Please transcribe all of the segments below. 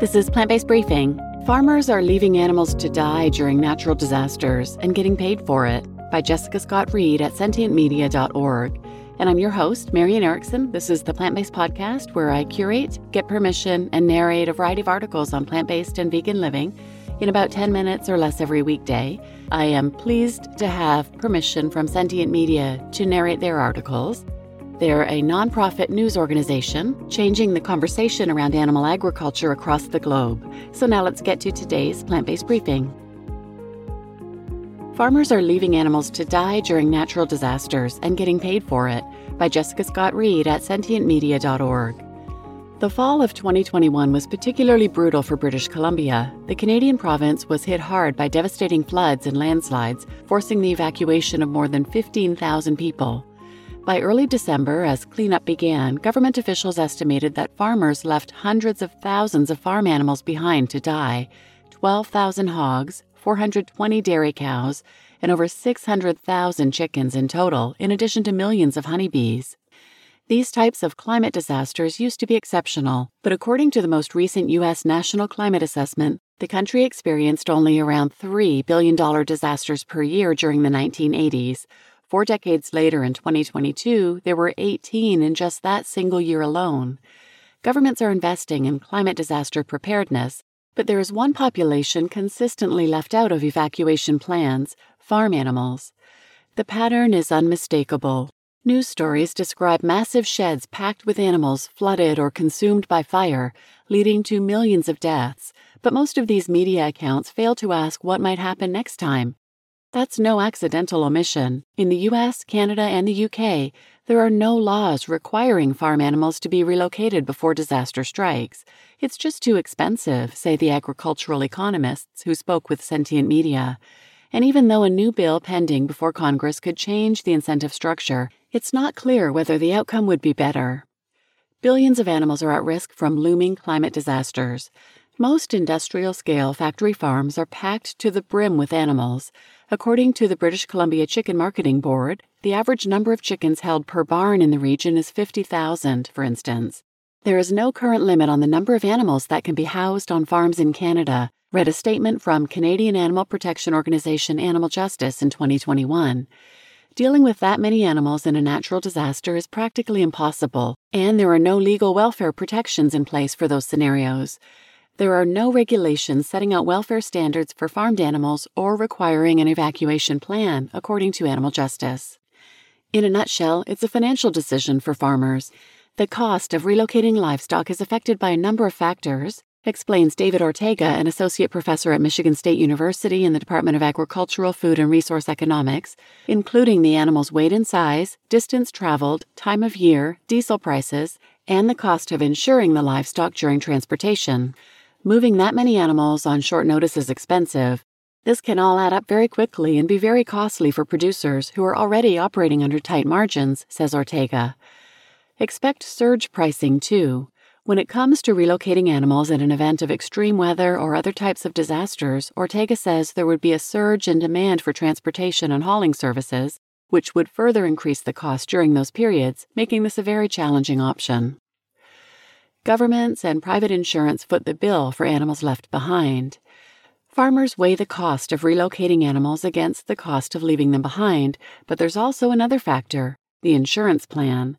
This is Plant Based Briefing. Farmers are leaving animals to die during natural disasters and getting paid for it by Jessica Scott Reid at sentientmedia.org. And I'm your host, Marian Erickson. This is the Plant Based Podcast where I curate, get permission, and narrate a variety of articles on plant based and vegan living in about 10 minutes or less every weekday. I am pleased to have permission from Sentient Media to narrate their articles. They're a nonprofit news organization changing the conversation around animal agriculture across the globe. So now let's get to today's plant based briefing. Farmers are leaving animals to die during natural disasters and getting paid for it by Jessica Scott Reid at sentientmedia.org. The fall of 2021 was particularly brutal for British Columbia. The Canadian province was hit hard by devastating floods and landslides, forcing the evacuation of more than 15,000 people. By early December, as cleanup began, government officials estimated that farmers left hundreds of thousands of farm animals behind to die 12,000 hogs, 420 dairy cows, and over 600,000 chickens in total, in addition to millions of honeybees. These types of climate disasters used to be exceptional, but according to the most recent U.S. National Climate Assessment, the country experienced only around $3 billion disasters per year during the 1980s, Four decades later, in 2022, there were 18 in just that single year alone. Governments are investing in climate disaster preparedness, but there is one population consistently left out of evacuation plans farm animals. The pattern is unmistakable. News stories describe massive sheds packed with animals flooded or consumed by fire, leading to millions of deaths. But most of these media accounts fail to ask what might happen next time. That's no accidental omission. In the US, Canada, and the UK, there are no laws requiring farm animals to be relocated before disaster strikes. It's just too expensive, say the agricultural economists who spoke with Sentient Media. And even though a new bill pending before Congress could change the incentive structure, it's not clear whether the outcome would be better. Billions of animals are at risk from looming climate disasters. Most industrial scale factory farms are packed to the brim with animals. According to the British Columbia Chicken Marketing Board, the average number of chickens held per barn in the region is 50,000, for instance. There is no current limit on the number of animals that can be housed on farms in Canada, read a statement from Canadian animal protection organization Animal Justice in 2021. Dealing with that many animals in a natural disaster is practically impossible, and there are no legal welfare protections in place for those scenarios. There are no regulations setting out welfare standards for farmed animals or requiring an evacuation plan, according to Animal Justice. In a nutshell, it's a financial decision for farmers. The cost of relocating livestock is affected by a number of factors, explains David Ortega, an associate professor at Michigan State University in the Department of Agricultural, Food, and Resource Economics, including the animal's weight and size, distance traveled, time of year, diesel prices, and the cost of insuring the livestock during transportation. Moving that many animals on short notice is expensive. This can all add up very quickly and be very costly for producers who are already operating under tight margins, says Ortega. Expect surge pricing, too. When it comes to relocating animals in an event of extreme weather or other types of disasters, Ortega says there would be a surge in demand for transportation and hauling services, which would further increase the cost during those periods, making this a very challenging option. Governments and private insurance foot the bill for animals left behind. Farmers weigh the cost of relocating animals against the cost of leaving them behind, but there's also another factor the insurance plan.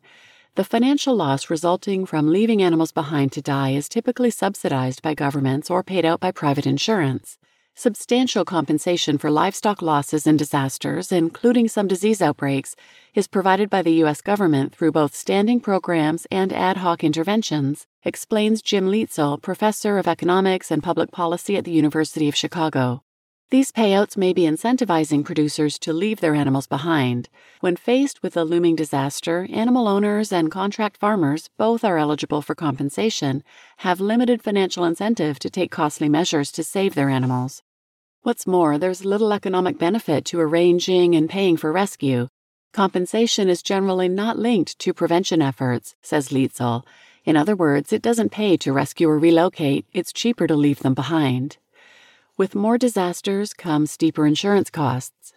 The financial loss resulting from leaving animals behind to die is typically subsidized by governments or paid out by private insurance. Substantial compensation for livestock losses and disasters, including some disease outbreaks, is provided by the U.S. government through both standing programs and ad hoc interventions, explains Jim Leitzel, professor of economics and public policy at the University of Chicago. These payouts may be incentivizing producers to leave their animals behind. When faced with a looming disaster, animal owners and contract farmers, both are eligible for compensation, have limited financial incentive to take costly measures to save their animals. What's more, there's little economic benefit to arranging and paying for rescue. Compensation is generally not linked to prevention efforts, says Leitzel. In other words, it doesn't pay to rescue or relocate, it's cheaper to leave them behind. With more disasters come steeper insurance costs.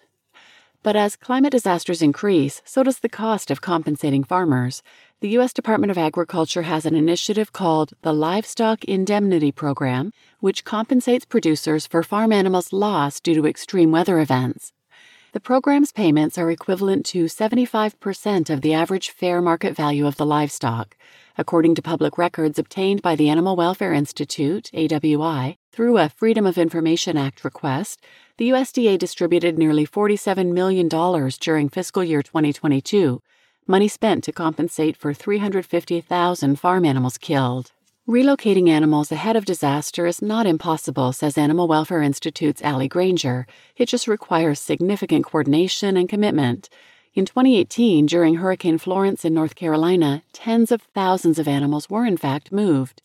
But as climate disasters increase, so does the cost of compensating farmers. The U.S. Department of Agriculture has an initiative called the Livestock Indemnity Program, which compensates producers for farm animals lost due to extreme weather events. The program's payments are equivalent to 75% of the average fair market value of the livestock, according to public records obtained by the Animal Welfare Institute, AWI, through a Freedom of Information Act request. The USDA distributed nearly $47 million during fiscal year 2022 money spent to compensate for 350,000 farm animals killed. Relocating animals ahead of disaster is not impossible, says Animal Welfare Institute's Ali Granger. It just requires significant coordination and commitment. In 2018, during Hurricane Florence in North Carolina, tens of thousands of animals were in fact moved.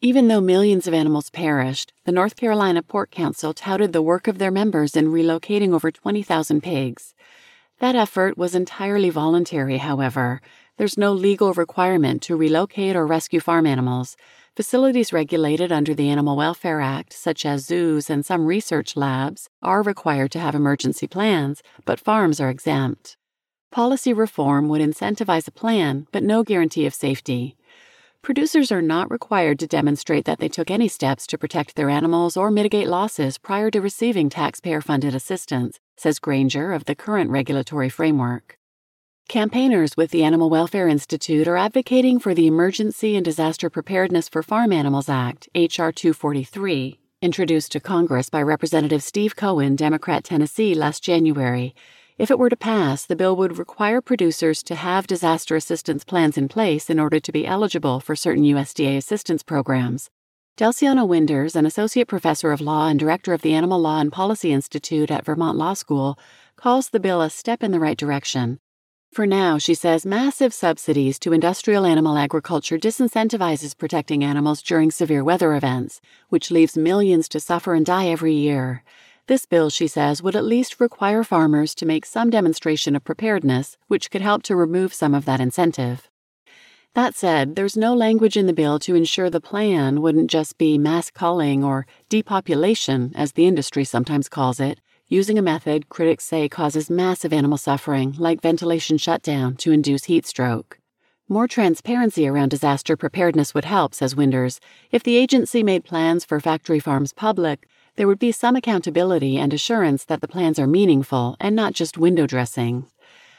Even though millions of animals perished, the North Carolina Pork Council touted the work of their members in relocating over 20,000 pigs. That effort was entirely voluntary, however. There's no legal requirement to relocate or rescue farm animals. Facilities regulated under the Animal Welfare Act, such as zoos and some research labs, are required to have emergency plans, but farms are exempt. Policy reform would incentivize a plan, but no guarantee of safety. Producers are not required to demonstrate that they took any steps to protect their animals or mitigate losses prior to receiving taxpayer funded assistance, says Granger of the current regulatory framework. Campaigners with the Animal Welfare Institute are advocating for the Emergency and Disaster Preparedness for Farm Animals Act, H.R. 243, introduced to Congress by Representative Steve Cohen, Democrat Tennessee, last January if it were to pass, the bill would require producers to have disaster assistance plans in place in order to be eligible for certain USDA assistance programs. Delcianna Winders, an associate professor of law and director of the Animal Law and Policy Institute at Vermont Law School, calls the bill a step in the right direction. For now, she says massive subsidies to industrial animal agriculture disincentivizes protecting animals during severe weather events, which leaves millions to suffer and die every year. This bill, she says, would at least require farmers to make some demonstration of preparedness, which could help to remove some of that incentive. That said, there's no language in the bill to ensure the plan wouldn't just be mass culling or depopulation, as the industry sometimes calls it, using a method critics say causes massive animal suffering, like ventilation shutdown, to induce heat stroke. More transparency around disaster preparedness would help, says Winders. If the agency made plans for factory farms public, there would be some accountability and assurance that the plans are meaningful and not just window dressing.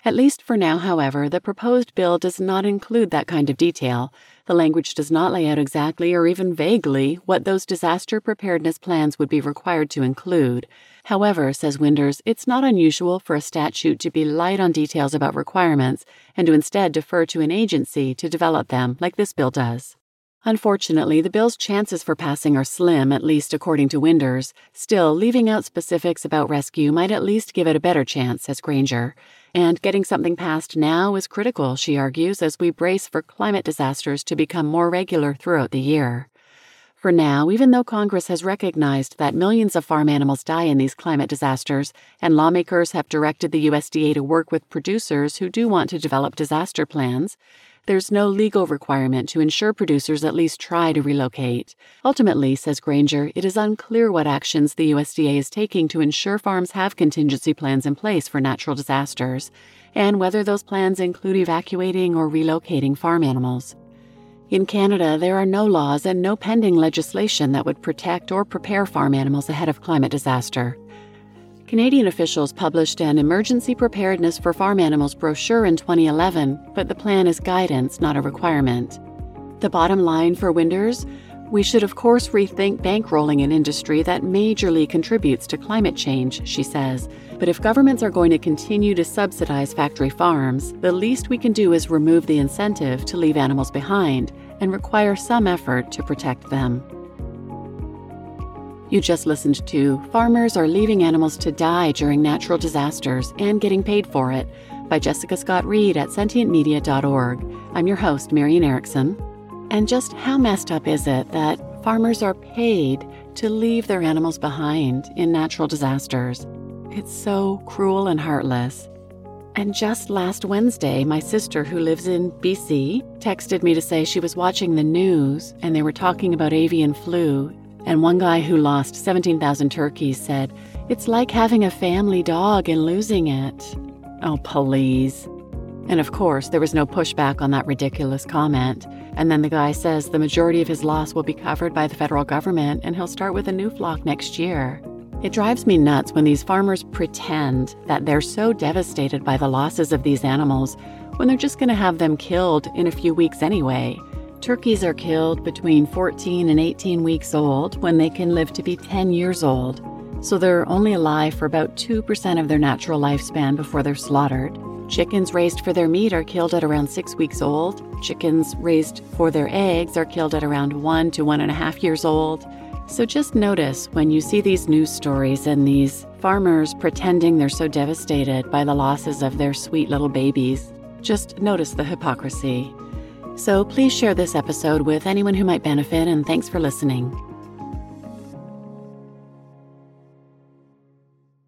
At least for now, however, the proposed bill does not include that kind of detail. The language does not lay out exactly or even vaguely what those disaster preparedness plans would be required to include. However, says Winders, it's not unusual for a statute to be light on details about requirements and to instead defer to an agency to develop them, like this bill does. Unfortunately, the bill's chances for passing are slim, at least according to Winders. Still, leaving out specifics about rescue might at least give it a better chance, says Granger. And getting something passed now is critical, she argues, as we brace for climate disasters to become more regular throughout the year. For now, even though Congress has recognized that millions of farm animals die in these climate disasters, and lawmakers have directed the USDA to work with producers who do want to develop disaster plans, there's no legal requirement to ensure producers at least try to relocate. Ultimately, says Granger, it is unclear what actions the USDA is taking to ensure farms have contingency plans in place for natural disasters, and whether those plans include evacuating or relocating farm animals. In Canada, there are no laws and no pending legislation that would protect or prepare farm animals ahead of climate disaster. Canadian officials published an Emergency Preparedness for Farm Animals brochure in 2011, but the plan is guidance, not a requirement. The bottom line for Winders we should, of course, rethink bankrolling an industry that majorly contributes to climate change, she says. But if governments are going to continue to subsidize factory farms, the least we can do is remove the incentive to leave animals behind and require some effort to protect them. You just listened to Farmers Are Leaving Animals to Die During Natural Disasters and Getting Paid for It by Jessica Scott Reid at sentientmedia.org. I'm your host, Marian Erickson. And just how messed up is it that farmers are paid to leave their animals behind in natural disasters? It's so cruel and heartless. And just last Wednesday, my sister, who lives in BC, texted me to say she was watching the news and they were talking about avian flu and one guy who lost 17,000 turkeys said, It's like having a family dog and losing it. Oh, please. And of course, there was no pushback on that ridiculous comment. And then the guy says the majority of his loss will be covered by the federal government and he'll start with a new flock next year. It drives me nuts when these farmers pretend that they're so devastated by the losses of these animals when they're just going to have them killed in a few weeks anyway. Turkeys are killed between 14 and 18 weeks old when they can live to be 10 years old, so they're only alive for about 2% of their natural lifespan before they're slaughtered. Chickens raised for their meat are killed at around six weeks old. Chickens raised for their eggs are killed at around one to one and a half years old. So just notice when you see these news stories and these farmers pretending they're so devastated by the losses of their sweet little babies, just notice the hypocrisy. So please share this episode with anyone who might benefit, and thanks for listening.